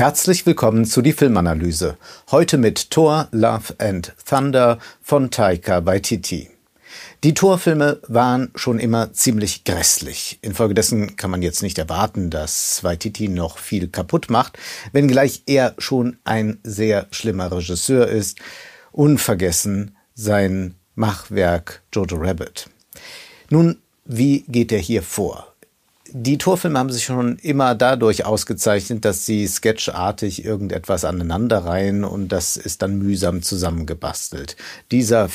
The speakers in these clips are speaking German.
Herzlich willkommen zu die Filmanalyse. Heute mit Thor, Love and Thunder von Taika Waititi. Die Thor-Filme waren schon immer ziemlich grässlich. Infolgedessen kann man jetzt nicht erwarten, dass Waititi noch viel kaputt macht, wenngleich er schon ein sehr schlimmer Regisseur ist. Unvergessen sein Machwerk Jojo Rabbit. Nun, wie geht er hier vor? Die Torfilme haben sich schon immer dadurch ausgezeichnet, dass sie sketchartig irgendetwas aneinanderreihen und das ist dann mühsam zusammengebastelt. Dieser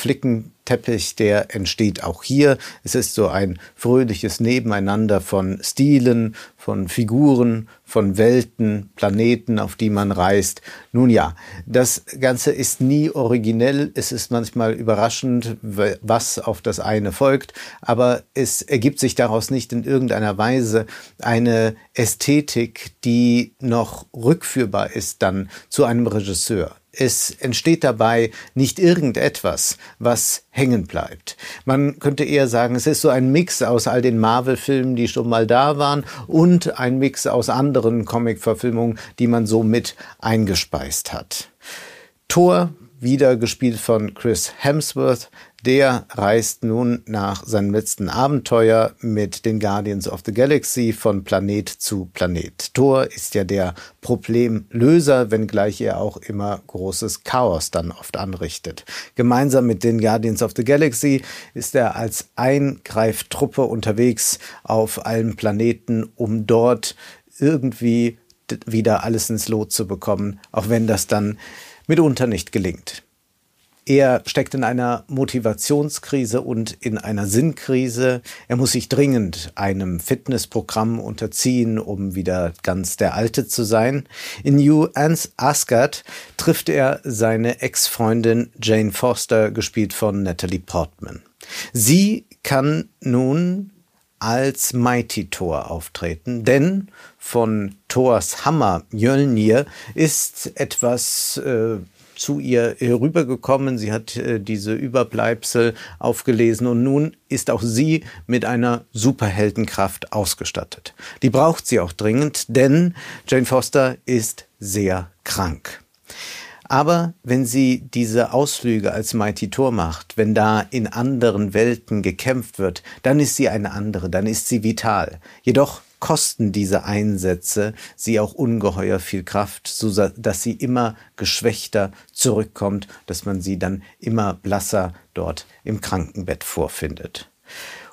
Flickenteppich, der entsteht auch hier. Es ist so ein fröhliches Nebeneinander von Stilen, von Figuren, von Welten, Planeten, auf die man reist. Nun ja, das Ganze ist nie originell. Es ist manchmal überraschend, was auf das eine folgt, aber es ergibt sich daraus nicht in irgendeiner Weise eine Ästhetik, die noch rückführbar ist dann zu einem Regisseur es entsteht dabei nicht irgendetwas, was hängen bleibt. Man könnte eher sagen, es ist so ein Mix aus all den Marvel-Filmen, die schon mal da waren, und ein Mix aus anderen Comic-Verfilmungen, die man so mit eingespeist hat. Thor, wieder gespielt von Chris Hemsworth, der reist nun nach seinem letzten Abenteuer mit den Guardians of the Galaxy von Planet zu Planet. Thor ist ja der Problemlöser, wenngleich er auch immer großes Chaos dann oft anrichtet. Gemeinsam mit den Guardians of the Galaxy ist er als Eingreiftruppe unterwegs auf allen Planeten, um dort irgendwie wieder alles ins Lot zu bekommen, auch wenn das dann mitunter nicht gelingt. Er steckt in einer Motivationskrise und in einer Sinnkrise. Er muss sich dringend einem Fitnessprogramm unterziehen, um wieder ganz der Alte zu sein. In New Asgard trifft er seine Ex-Freundin Jane Foster, gespielt von Natalie Portman. Sie kann nun als Mighty Thor auftreten, denn von Thors Hammer Mjölnir ist etwas äh, zu ihr herübergekommen. Sie hat äh, diese Überbleibsel aufgelesen und nun ist auch sie mit einer Superheldenkraft ausgestattet. Die braucht sie auch dringend, denn Jane Foster ist sehr krank. Aber wenn sie diese Ausflüge als Mighty Thor macht, wenn da in anderen Welten gekämpft wird, dann ist sie eine andere, dann ist sie vital. Jedoch kosten diese Einsätze sie auch ungeheuer viel Kraft, so dass sie immer geschwächter zurückkommt, dass man sie dann immer blasser dort im Krankenbett vorfindet.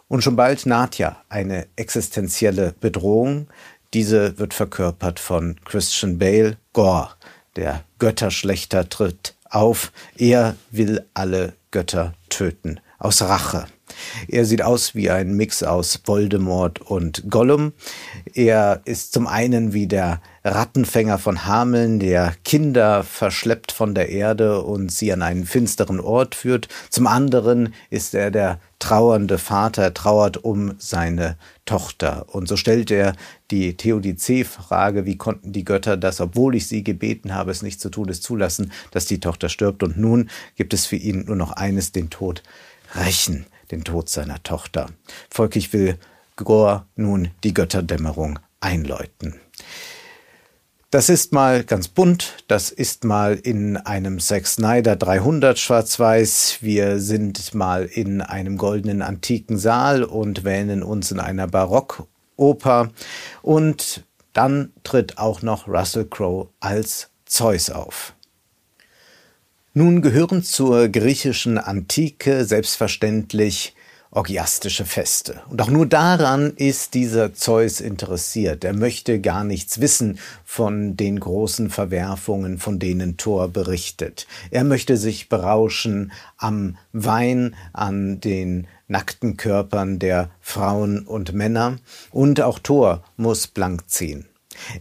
Und schon bald naht ja eine existenzielle Bedrohung. Diese wird verkörpert von Christian Bale, Gore, der Götterschlechter tritt auf. Er will alle Götter töten. Aus Rache. Er sieht aus wie ein Mix aus Voldemort und Gollum. Er ist zum einen wie der Rattenfänger von Hameln, der Kinder verschleppt von der Erde und sie an einen finsteren Ort führt. Zum anderen ist er der trauernde Vater, trauert um seine Tochter. Und so stellt er die Theodizee-Frage, wie konnten die Götter das, obwohl ich sie gebeten habe, es nicht zu tun, es zulassen, dass die Tochter stirbt. Und nun gibt es für ihn nur noch eines, den Tod rächen den Tod seiner Tochter. Folglich will Gore nun die Götterdämmerung einläuten. Das ist mal ganz bunt, das ist mal in einem Zack Snyder 300 schwarz-weiß, wir sind mal in einem goldenen antiken Saal und wähnen uns in einer Barockoper und dann tritt auch noch Russell Crowe als Zeus auf. Nun gehören zur griechischen Antike selbstverständlich orgiastische Feste. Und auch nur daran ist dieser Zeus interessiert. Er möchte gar nichts wissen von den großen Verwerfungen, von denen Thor berichtet. Er möchte sich berauschen am Wein, an den nackten Körpern der Frauen und Männer. Und auch Thor muss blank ziehen.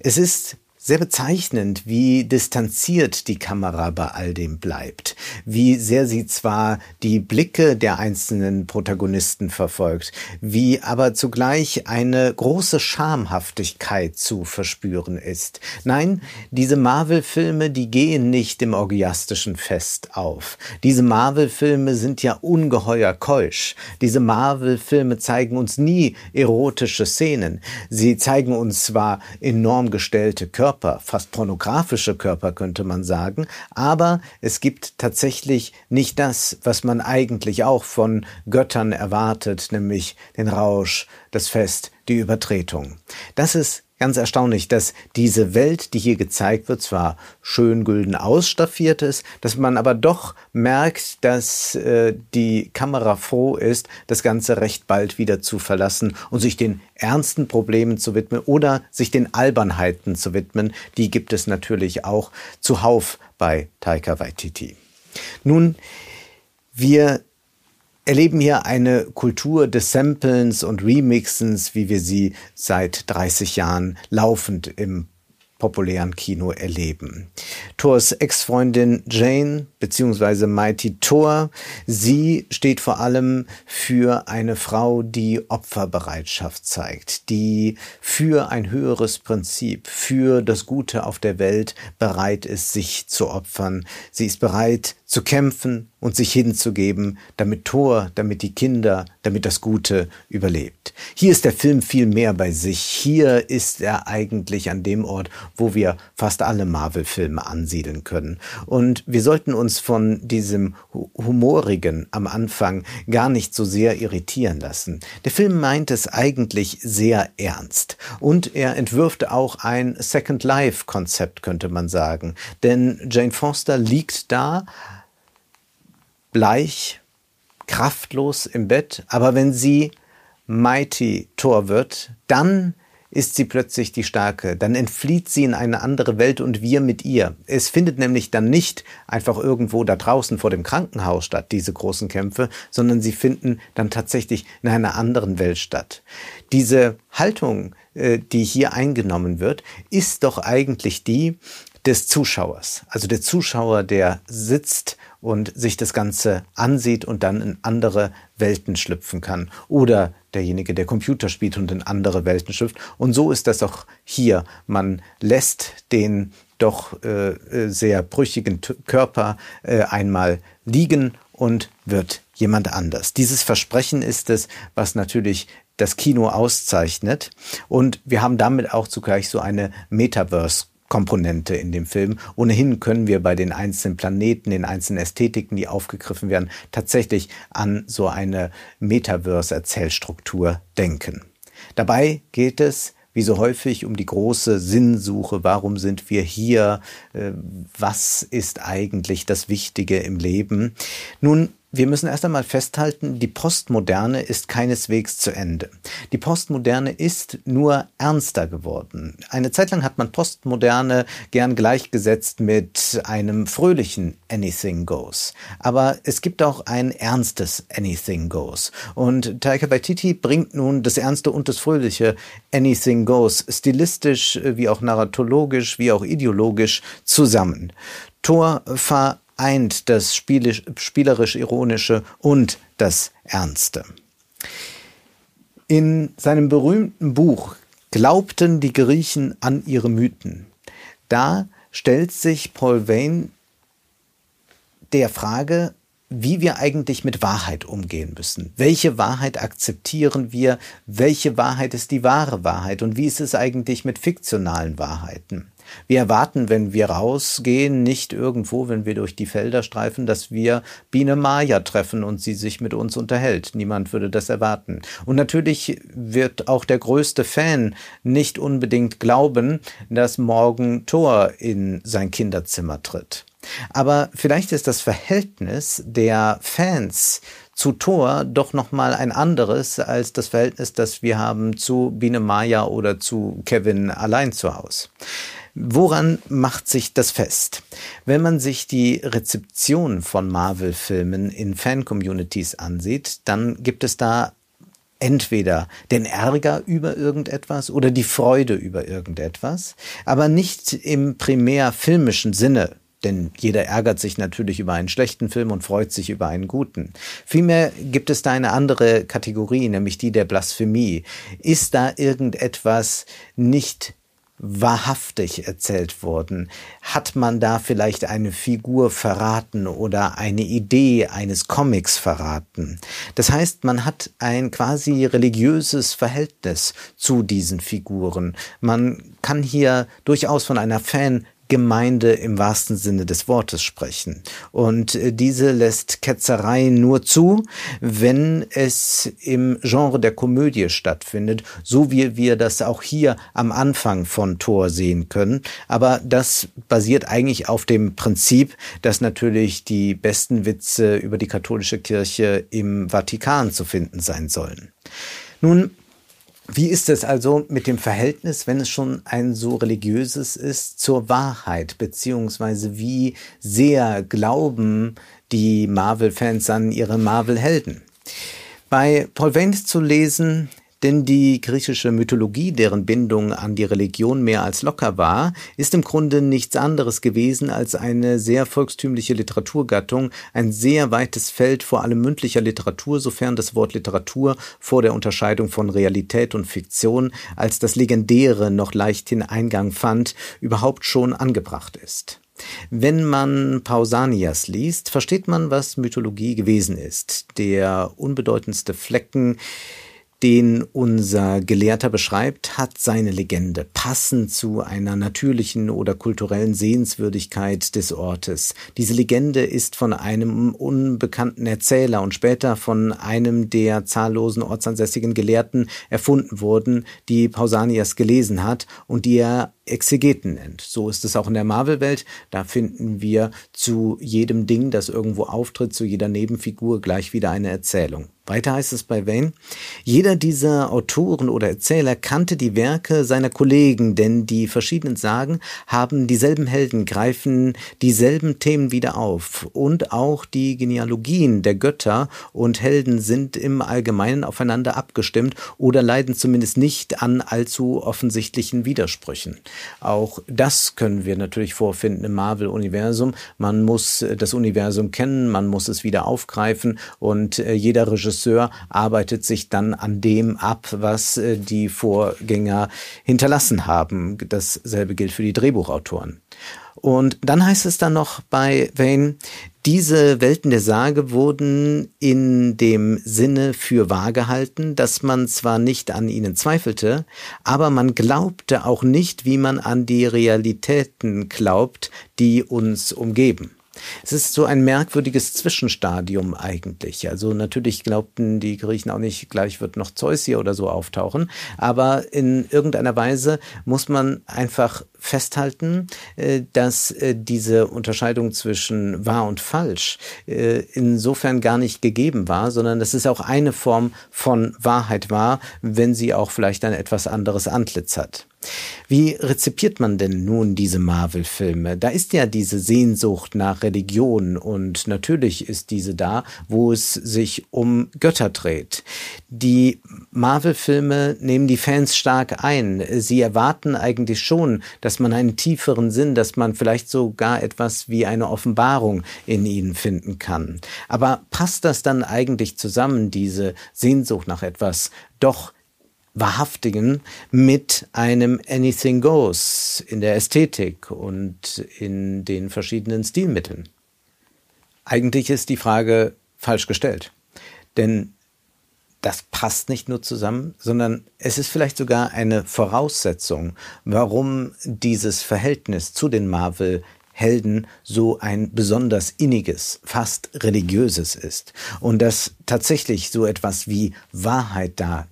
Es ist sehr bezeichnend, wie distanziert die Kamera bei all dem bleibt, wie sehr sie zwar die Blicke der einzelnen Protagonisten verfolgt, wie aber zugleich eine große Schamhaftigkeit zu verspüren ist. Nein, diese Marvel-Filme, die gehen nicht im orgiastischen Fest auf. Diese Marvel-Filme sind ja ungeheuer keusch. Diese Marvel-Filme zeigen uns nie erotische Szenen. Sie zeigen uns zwar enorm gestellte Körper, Körper, fast pornografische Körper könnte man sagen, aber es gibt tatsächlich nicht das, was man eigentlich auch von Göttern erwartet, nämlich den Rausch, das Fest, die Übertretung. Das ist ganz erstaunlich, dass diese Welt, die hier gezeigt wird, zwar schön gülden ausstaffiert ist, dass man aber doch merkt, dass äh, die Kamera froh ist, das Ganze recht bald wieder zu verlassen und sich den ernsten Problemen zu widmen oder sich den Albernheiten zu widmen. Die gibt es natürlich auch zuhauf bei Taika Waititi. Nun, wir erleben hier eine Kultur des Samplens und Remixens, wie wir sie seit 30 Jahren laufend im populären Kino erleben. Thors Ex-Freundin Jane bzw. Mighty Thor, sie steht vor allem für eine Frau, die Opferbereitschaft zeigt, die für ein höheres Prinzip, für das Gute auf der Welt bereit ist, sich zu opfern. Sie ist bereit zu kämpfen und sich hinzugeben, damit Thor, damit die Kinder, damit das Gute überlebt. Hier ist der Film viel mehr bei sich. Hier ist er eigentlich an dem Ort, wo wir fast alle Marvel-Filme ansiedeln können. Und wir sollten uns von diesem Humorigen am Anfang gar nicht so sehr irritieren lassen. Der Film meint es eigentlich sehr ernst. Und er entwirft auch ein Second Life-Konzept, könnte man sagen. Denn Jane Foster liegt da, bleich, kraftlos im Bett, aber wenn sie Mighty Thor wird, dann ist sie plötzlich die Starke, dann entflieht sie in eine andere Welt und wir mit ihr. Es findet nämlich dann nicht einfach irgendwo da draußen vor dem Krankenhaus statt, diese großen Kämpfe, sondern sie finden dann tatsächlich in einer anderen Welt statt. Diese Haltung, äh, die hier eingenommen wird, ist doch eigentlich die des Zuschauers. Also der Zuschauer, der sitzt und sich das Ganze ansieht und dann in andere Welten schlüpfen kann. Oder derjenige, der Computer spielt und in andere Welten schlüpft. Und so ist das auch hier. Man lässt den doch äh, äh sehr brüchigen Körper äh, einmal liegen und wird jemand anders. Dieses Versprechen ist es, was natürlich das Kino auszeichnet. Und wir haben damit auch zugleich so eine Metaverse Komponente in dem Film. Ohnehin können wir bei den einzelnen Planeten, den einzelnen Ästhetiken, die aufgegriffen werden, tatsächlich an so eine Metaverse-Erzählstruktur denken. Dabei geht es wie so häufig um die große Sinnsuche. Warum sind wir hier? Äh, was ist eigentlich das Wichtige im Leben? Nun, wir müssen erst einmal festhalten, die Postmoderne ist keineswegs zu Ende. Die Postmoderne ist nur ernster geworden. Eine Zeit lang hat man Postmoderne gern gleichgesetzt mit einem fröhlichen Anything Goes. Aber es gibt auch ein ernstes Anything Goes. Und Taika Waititi bringt nun das Ernste und das Fröhliche Anything Goes stilistisch wie auch narratologisch wie auch ideologisch zusammen. Thor ver eint das spielerisch-ironische und das Ernste. In seinem berühmten Buch Glaubten die Griechen an ihre Mythen? Da stellt sich Paul Vane der Frage, wie wir eigentlich mit Wahrheit umgehen müssen. Welche Wahrheit akzeptieren wir? Welche Wahrheit ist die wahre Wahrheit? Und wie ist es eigentlich mit fiktionalen Wahrheiten? Wir erwarten, wenn wir rausgehen, nicht irgendwo, wenn wir durch die Felder streifen, dass wir Biene Maya treffen und sie sich mit uns unterhält. Niemand würde das erwarten. Und natürlich wird auch der größte Fan nicht unbedingt glauben, dass morgen Thor in sein Kinderzimmer tritt. Aber vielleicht ist das Verhältnis der Fans zu Thor doch noch mal ein anderes als das Verhältnis, das wir haben zu Biene Maya oder zu Kevin allein zu Hause. Woran macht sich das fest? Wenn man sich die Rezeption von Marvel-Filmen in Fan-Communities ansieht, dann gibt es da entweder den Ärger über irgendetwas oder die Freude über irgendetwas, aber nicht im primär filmischen Sinne, denn jeder ärgert sich natürlich über einen schlechten Film und freut sich über einen guten. Vielmehr gibt es da eine andere Kategorie, nämlich die der Blasphemie. Ist da irgendetwas nicht wahrhaftig erzählt wurden? Hat man da vielleicht eine Figur verraten oder eine Idee eines Comics verraten? Das heißt, man hat ein quasi religiöses Verhältnis zu diesen Figuren. Man kann hier durchaus von einer Fan Gemeinde im wahrsten Sinne des Wortes sprechen. Und äh, diese lässt Ketzerei nur zu, wenn es im Genre der Komödie stattfindet, so wie wir das auch hier am Anfang von Thor sehen können. Aber das basiert eigentlich auf dem Prinzip, dass natürlich die besten Witze über die katholische Kirche im Vatikan zu finden sein sollen. Nun, wie ist es also mit dem Verhältnis, wenn es schon ein so religiöses ist, zur Wahrheit, beziehungsweise wie sehr glauben die Marvel-Fans an ihre Marvel-Helden? Bei Paul Vance zu lesen, denn die griechische Mythologie, deren Bindung an die Religion mehr als locker war, ist im Grunde nichts anderes gewesen als eine sehr volkstümliche Literaturgattung, ein sehr weites Feld vor allem mündlicher Literatur, sofern das Wort Literatur vor der Unterscheidung von Realität und Fiktion als das Legendäre noch leichthin Eingang fand, überhaupt schon angebracht ist. Wenn man Pausanias liest, versteht man, was Mythologie gewesen ist. Der unbedeutendste Flecken den unser Gelehrter beschreibt, hat seine Legende, passend zu einer natürlichen oder kulturellen Sehenswürdigkeit des Ortes. Diese Legende ist von einem unbekannten Erzähler und später von einem der zahllosen ortsansässigen Gelehrten erfunden worden, die Pausanias gelesen hat und die er Exegeten nennt. So ist es auch in der Marvel-Welt. Da finden wir zu jedem Ding, das irgendwo auftritt, zu jeder Nebenfigur gleich wieder eine Erzählung. Weiter heißt es bei Wayne, jeder dieser Autoren oder Erzähler kannte die Werke seiner Kollegen, denn die verschiedenen Sagen haben dieselben Helden, greifen dieselben Themen wieder auf und auch die Genealogien der Götter und Helden sind im Allgemeinen aufeinander abgestimmt oder leiden zumindest nicht an allzu offensichtlichen Widersprüchen. Auch das können wir natürlich vorfinden im Marvel-Universum. Man muss das Universum kennen, man muss es wieder aufgreifen und äh, jeder Regisseur arbeitet sich dann an dem ab, was äh, die Vorgänger hinterlassen haben. Dasselbe gilt für die Drehbuchautoren. Und dann heißt es dann noch bei Wayne, diese Welten der Sage wurden in dem Sinne für wahr gehalten, dass man zwar nicht an ihnen zweifelte, aber man glaubte auch nicht, wie man an die Realitäten glaubt, die uns umgeben. Es ist so ein merkwürdiges Zwischenstadium eigentlich. Also natürlich glaubten die Griechen auch nicht, gleich wird noch Zeus hier oder so auftauchen. Aber in irgendeiner Weise muss man einfach festhalten, äh, dass äh, diese Unterscheidung zwischen wahr und falsch äh, insofern gar nicht gegeben war, sondern dass es auch eine Form von Wahrheit war, wenn sie auch vielleicht ein etwas anderes Antlitz hat. Wie rezipiert man denn nun diese Marvel-Filme? Da ist ja diese Sehnsucht nach Religion und natürlich ist diese da, wo es sich um Götter dreht. Die Marvel-Filme nehmen die Fans stark ein. Sie erwarten eigentlich schon, dass man einen tieferen Sinn, dass man vielleicht sogar etwas wie eine Offenbarung in ihnen finden kann. Aber passt das dann eigentlich zusammen, diese Sehnsucht nach etwas doch Wahrhaftigen mit einem Anything Goes in der Ästhetik und in den verschiedenen Stilmitteln? Eigentlich ist die Frage falsch gestellt. Denn das passt nicht nur zusammen, sondern es ist vielleicht sogar eine Voraussetzung, warum dieses Verhältnis zu den Marvel Helden so ein besonders inniges, fast religiöses ist und dass tatsächlich so etwas wie Wahrheit da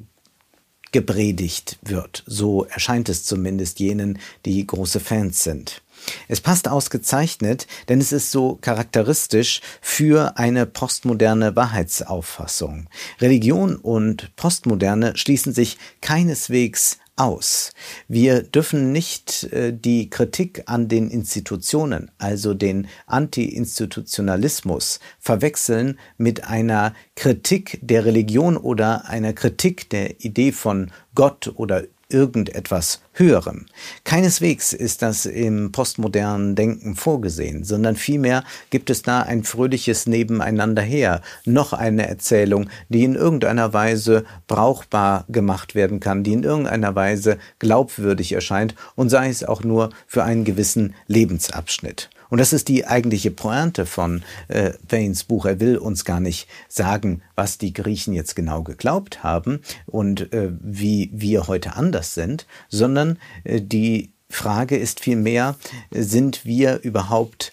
gepredigt wird. So erscheint es zumindest jenen, die große Fans sind. Es passt ausgezeichnet, denn es ist so charakteristisch für eine postmoderne Wahrheitsauffassung. Religion und Postmoderne schließen sich keineswegs aus. Wir dürfen nicht äh, die Kritik an den Institutionen, also den Anti-Institutionalismus, verwechseln mit einer Kritik der Religion oder einer Kritik der Idee von Gott oder irgendetwas Höherem. Keineswegs ist das im postmodernen Denken vorgesehen, sondern vielmehr gibt es da ein fröhliches Nebeneinander her, noch eine Erzählung, die in irgendeiner Weise brauchbar gemacht werden kann, die in irgendeiner Weise glaubwürdig erscheint und sei es auch nur für einen gewissen Lebensabschnitt. Und das ist die eigentliche Pointe von äh, Waynes Buch. Er will uns gar nicht sagen, was die Griechen jetzt genau geglaubt haben und äh, wie wir heute anders sind, sondern äh, die Frage ist vielmehr, sind wir überhaupt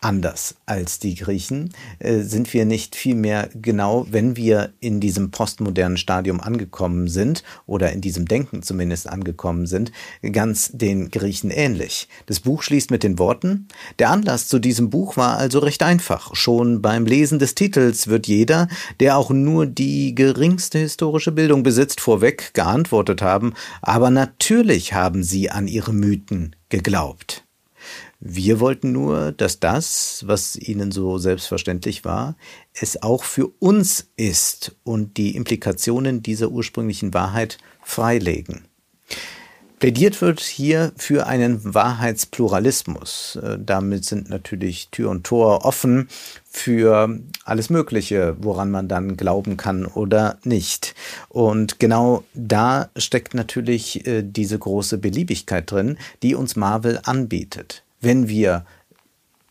anders als die Griechen? Äh, sind wir nicht vielmehr genau, wenn wir in diesem postmodernen Stadium angekommen sind oder in diesem Denken zumindest angekommen sind, ganz den Griechen ähnlich? Das Buch schließt mit den Worten, der Anlass zu diesem Buch war also recht einfach. Schon beim Lesen des Titels wird jeder, der auch nur die geringste historische Bildung besitzt, vorweg geantwortet haben, aber natürlich haben sie an ihre Mythen geglaubt. Wir wollten nur, dass das, was ihnen so selbstverständlich war, es auch für uns ist und die Implikationen dieser ursprünglichen Wahrheit freilegen. Plädiert wird hier für einen Wahrheitspluralismus. Äh, damit sind natürlich Tür und Tor offen für alles Mögliche, woran man dann glauben kann oder nicht. Und genau da steckt natürlich äh, diese große Beliebigkeit drin, die uns Marvel anbietet wenn wir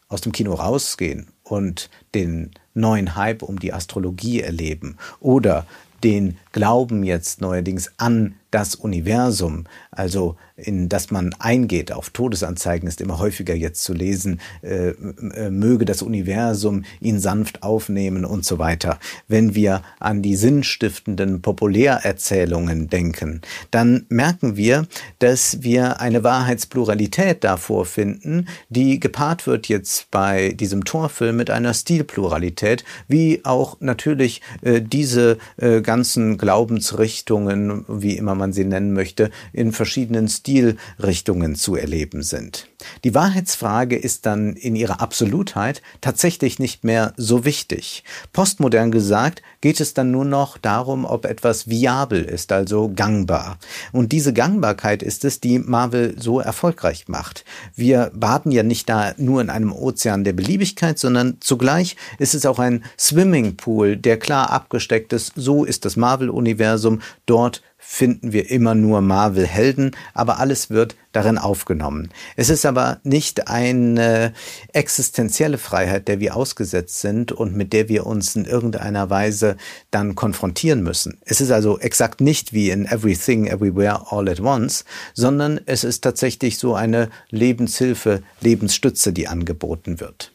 aus dem Kino rausgehen und den neuen Hype um die Astrologie erleben oder den Glauben jetzt neuerdings an das Universum, also in das man eingeht, auf Todesanzeigen ist immer häufiger jetzt zu lesen, äh, äh, möge das Universum ihn sanft aufnehmen und so weiter. Wenn wir an die sinnstiftenden Populärerzählungen denken, dann merken wir, dass wir eine Wahrheitspluralität davor finden, die gepaart wird jetzt bei diesem Torfilm mit einer Stilpluralität, wie auch natürlich äh, diese äh, ganzen Glaubensrichtungen, wie immer man sie nennen möchte, in verschiedenen Stilrichtungen zu erleben sind. Die Wahrheitsfrage ist dann in ihrer Absolutheit tatsächlich nicht mehr so wichtig. Postmodern gesagt geht es dann nur noch darum, ob etwas viabel ist, also gangbar. Und diese Gangbarkeit ist es, die Marvel so erfolgreich macht. Wir baden ja nicht da nur in einem Ozean der Beliebigkeit, sondern zugleich ist es auch ein Swimmingpool, der klar abgesteckt ist. So ist das Marvel-Universum. Dort finden wir immer nur Marvel-Helden, aber alles wird darin aufgenommen. Es ist aber nicht eine existenzielle Freiheit, der wir ausgesetzt sind und mit der wir uns in irgendeiner Weise dann konfrontieren müssen. Es ist also exakt nicht wie in Everything, Everywhere, All at Once, sondern es ist tatsächlich so eine Lebenshilfe, Lebensstütze, die angeboten wird.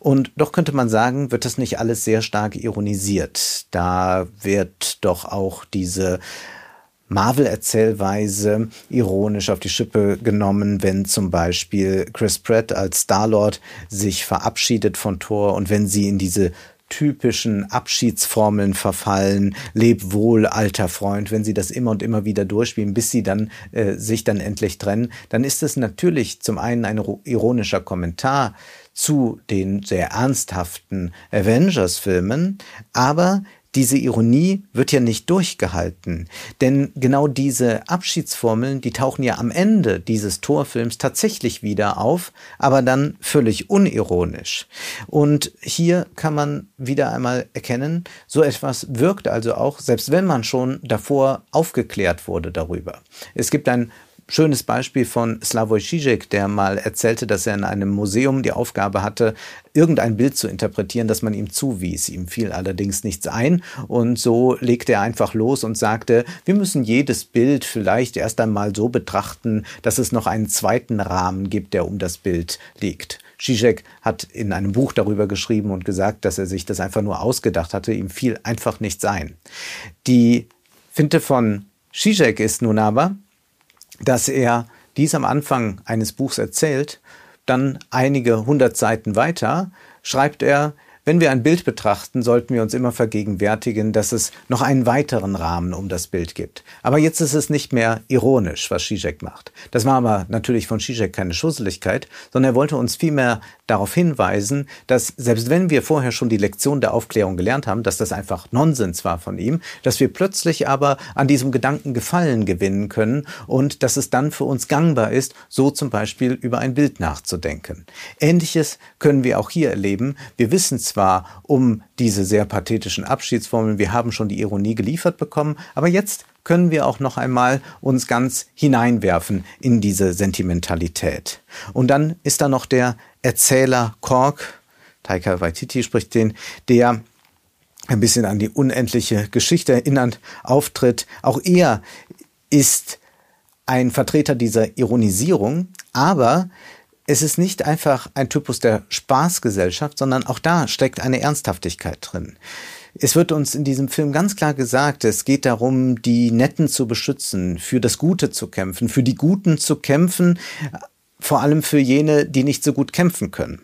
Und doch könnte man sagen, wird das nicht alles sehr stark ironisiert. Da wird doch auch diese Marvel-Erzählweise ironisch auf die Schippe genommen, wenn zum Beispiel Chris Pratt als Star-Lord sich verabschiedet von Thor und wenn sie in diese typischen Abschiedsformeln verfallen, leb wohl, alter Freund, wenn sie das immer und immer wieder durchspielen, bis sie dann äh, sich dann endlich trennen, dann ist es natürlich zum einen ein ironischer Kommentar zu den sehr ernsthaften Avengers-Filmen, aber diese Ironie wird ja nicht durchgehalten, denn genau diese Abschiedsformeln, die tauchen ja am Ende dieses Torfilms tatsächlich wieder auf, aber dann völlig unironisch. Und hier kann man wieder einmal erkennen, so etwas wirkt also auch, selbst wenn man schon davor aufgeklärt wurde darüber. Es gibt ein schönes Beispiel von Slavoj Žižek, der mal erzählte, dass er in einem Museum die Aufgabe hatte, irgendein Bild zu interpretieren, das man ihm zuwies. Ihm fiel allerdings nichts ein und so legte er einfach los und sagte, wir müssen jedes Bild vielleicht erst einmal so betrachten, dass es noch einen zweiten Rahmen gibt, der um das Bild liegt. Zizek hat in einem Buch darüber geschrieben und gesagt, dass er sich das einfach nur ausgedacht hatte. Ihm fiel einfach nichts ein. Die Finte von Zizek ist nun aber, dass er dies am Anfang eines Buchs erzählt, dann einige hundert Seiten weiter schreibt er, wenn wir ein Bild betrachten, sollten wir uns immer vergegenwärtigen, dass es noch einen weiteren Rahmen um das Bild gibt. Aber jetzt ist es nicht mehr ironisch, was Zizek macht. Das war aber natürlich von Zizek keine Schusseligkeit, sondern er wollte uns vielmehr darauf hinweisen, dass selbst wenn wir vorher schon die Lektion der Aufklärung gelernt haben, dass das einfach Nonsens war von ihm, dass wir plötzlich aber an diesem Gedanken Gefallen gewinnen können und dass es dann für uns gangbar ist, so zum Beispiel über ein Bild nachzudenken. Ähnliches können wir auch hier erleben. Wir wissen zwar um diese sehr pathetischen Abschiedsformeln, wir haben schon die Ironie geliefert bekommen, aber jetzt können wir auch noch einmal uns ganz hineinwerfen in diese Sentimentalität. Und dann ist da noch der Erzähler Kork, Taika Waititi spricht den, der ein bisschen an die unendliche Geschichte erinnernd auftritt. Auch er ist ein Vertreter dieser Ironisierung, aber es ist nicht einfach ein Typus der Spaßgesellschaft, sondern auch da steckt eine Ernsthaftigkeit drin. Es wird uns in diesem Film ganz klar gesagt, es geht darum, die Netten zu beschützen, für das Gute zu kämpfen, für die Guten zu kämpfen, vor allem für jene, die nicht so gut kämpfen können.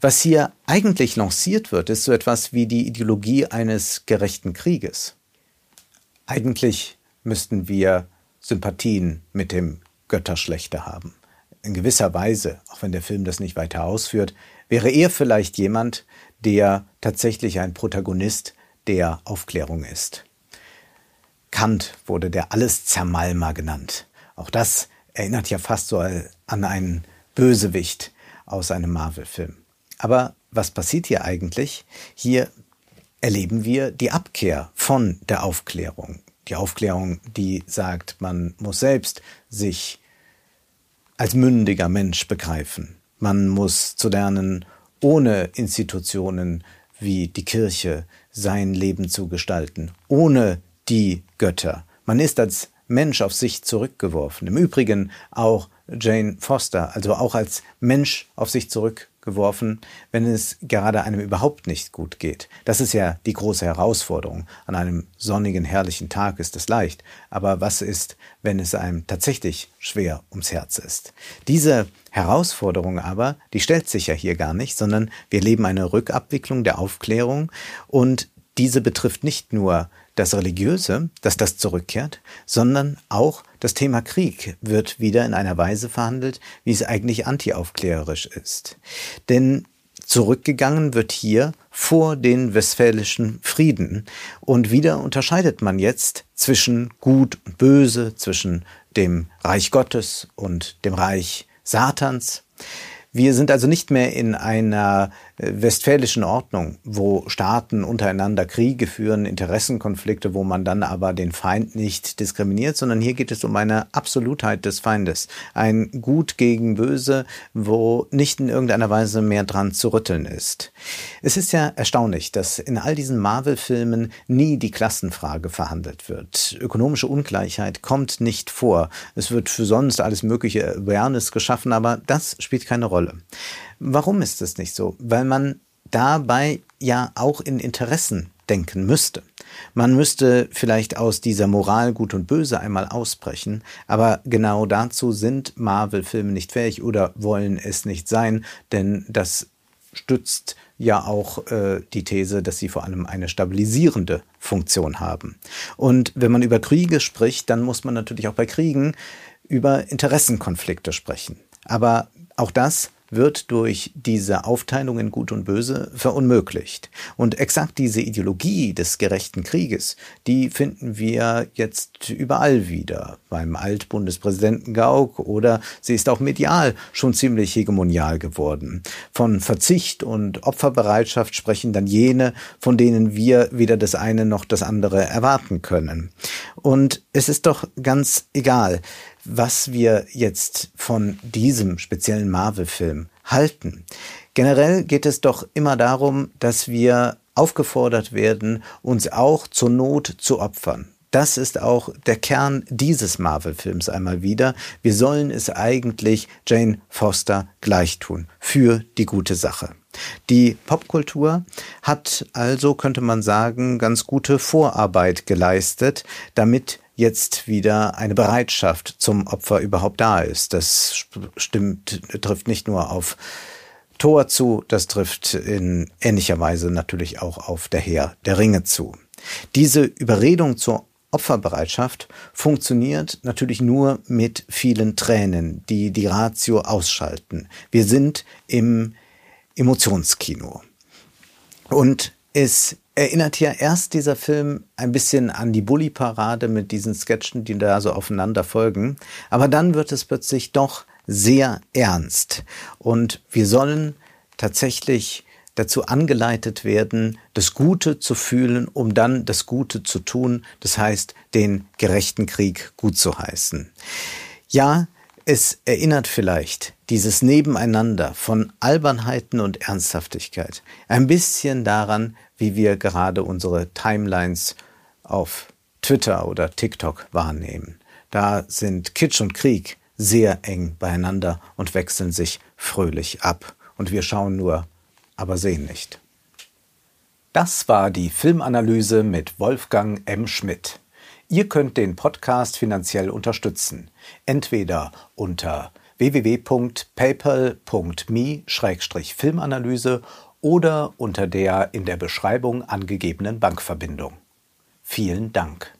Was hier eigentlich lanciert wird, ist so etwas wie die Ideologie eines gerechten Krieges. Eigentlich müssten wir Sympathien mit dem Götterschlechter haben in gewisser Weise, auch wenn der Film das nicht weiter ausführt, wäre er vielleicht jemand, der tatsächlich ein Protagonist der Aufklärung ist. Kant wurde der Alleszermalmer genannt. Auch das erinnert ja fast so an einen Bösewicht aus einem Marvel-Film. Aber was passiert hier eigentlich? Hier erleben wir die Abkehr von der Aufklärung. Die Aufklärung, die sagt, man muss selbst sich als mündiger Mensch begreifen. Man muss zu lernen, ohne Institutionen wie die Kirche sein Leben zu gestalten, ohne die Götter. Man ist als Mensch auf sich zurückgeworfen. Im Übrigen auch Jane Foster, also auch als Mensch auf sich zurückgeworfen geworfen, wenn es gerade einem überhaupt nicht gut geht. Das ist ja die große Herausforderung. An einem sonnigen, herrlichen Tag ist es leicht. Aber was ist, wenn es einem tatsächlich schwer ums Herz ist? Diese Herausforderung aber, die stellt sich ja hier gar nicht, sondern wir leben eine Rückabwicklung der Aufklärung und diese betrifft nicht nur das Religiöse, dass das zurückkehrt, sondern auch das Thema Krieg wird wieder in einer Weise verhandelt, wie es eigentlich antiaufklärerisch ist. Denn zurückgegangen wird hier vor den westfälischen Frieden. Und wieder unterscheidet man jetzt zwischen Gut und Böse, zwischen dem Reich Gottes und dem Reich Satans. Wir sind also nicht mehr in einer westfälischen Ordnung, wo Staaten untereinander Kriege führen, Interessenkonflikte, wo man dann aber den Feind nicht diskriminiert, sondern hier geht es um eine Absolutheit des Feindes. Ein Gut gegen Böse, wo nicht in irgendeiner Weise mehr dran zu rütteln ist. Es ist ja erstaunlich, dass in all diesen Marvel-Filmen nie die Klassenfrage verhandelt wird. Ökonomische Ungleichheit kommt nicht vor. Es wird für sonst alles mögliche Awareness geschaffen, aber das spielt keine Rolle. Warum ist es nicht so? Weil man dabei ja auch in Interessen denken müsste. Man müsste vielleicht aus dieser Moral Gut und Böse einmal ausbrechen, aber genau dazu sind Marvel-Filme nicht fähig oder wollen es nicht sein, denn das stützt ja auch äh, die These, dass sie vor allem eine stabilisierende Funktion haben. Und wenn man über Kriege spricht, dann muss man natürlich auch bei Kriegen über Interessenkonflikte sprechen. Aber auch das wird durch diese Aufteilung in Gut und Böse verunmöglicht. Und exakt diese Ideologie des gerechten Krieges, die finden wir jetzt überall wieder. Beim Altbundespräsidenten Gauck oder sie ist auch medial schon ziemlich hegemonial geworden. Von Verzicht und Opferbereitschaft sprechen dann jene, von denen wir weder das eine noch das andere erwarten können. Und es ist doch ganz egal, was wir jetzt von diesem speziellen Marvel-Film halten. Generell geht es doch immer darum, dass wir aufgefordert werden, uns auch zur Not zu opfern. Das ist auch der Kern dieses Marvel-Films einmal wieder. Wir sollen es eigentlich Jane Foster gleich tun. Für die gute Sache. Die Popkultur hat also, könnte man sagen, ganz gute Vorarbeit geleistet, damit jetzt wieder eine Bereitschaft zum Opfer überhaupt da ist. Das stimmt, trifft nicht nur auf Tor zu, das trifft in ähnlicher Weise natürlich auch auf der Herr der Ringe zu. Diese Überredung zur Opferbereitschaft funktioniert natürlich nur mit vielen Tränen, die die Ratio ausschalten. Wir sind im Emotionskino. Und es erinnert ja erst dieser Film ein bisschen an die Bully-Parade mit diesen Sketchen, die da so aufeinander folgen. Aber dann wird es plötzlich doch sehr ernst. Und wir sollen tatsächlich dazu angeleitet werden, das Gute zu fühlen, um dann das Gute zu tun, das heißt, den gerechten Krieg gut zu heißen. Ja, es erinnert vielleicht dieses Nebeneinander von Albernheiten und Ernsthaftigkeit ein bisschen daran, wie wir gerade unsere Timelines auf Twitter oder TikTok wahrnehmen. Da sind Kitsch und Krieg sehr eng beieinander und wechseln sich fröhlich ab. Und wir schauen nur, aber sehen nicht. Das war die Filmanalyse mit Wolfgang M. Schmidt. Ihr könnt den Podcast finanziell unterstützen, entweder unter www.paypal.me-filmanalyse oder unter der in der Beschreibung angegebenen Bankverbindung. Vielen Dank.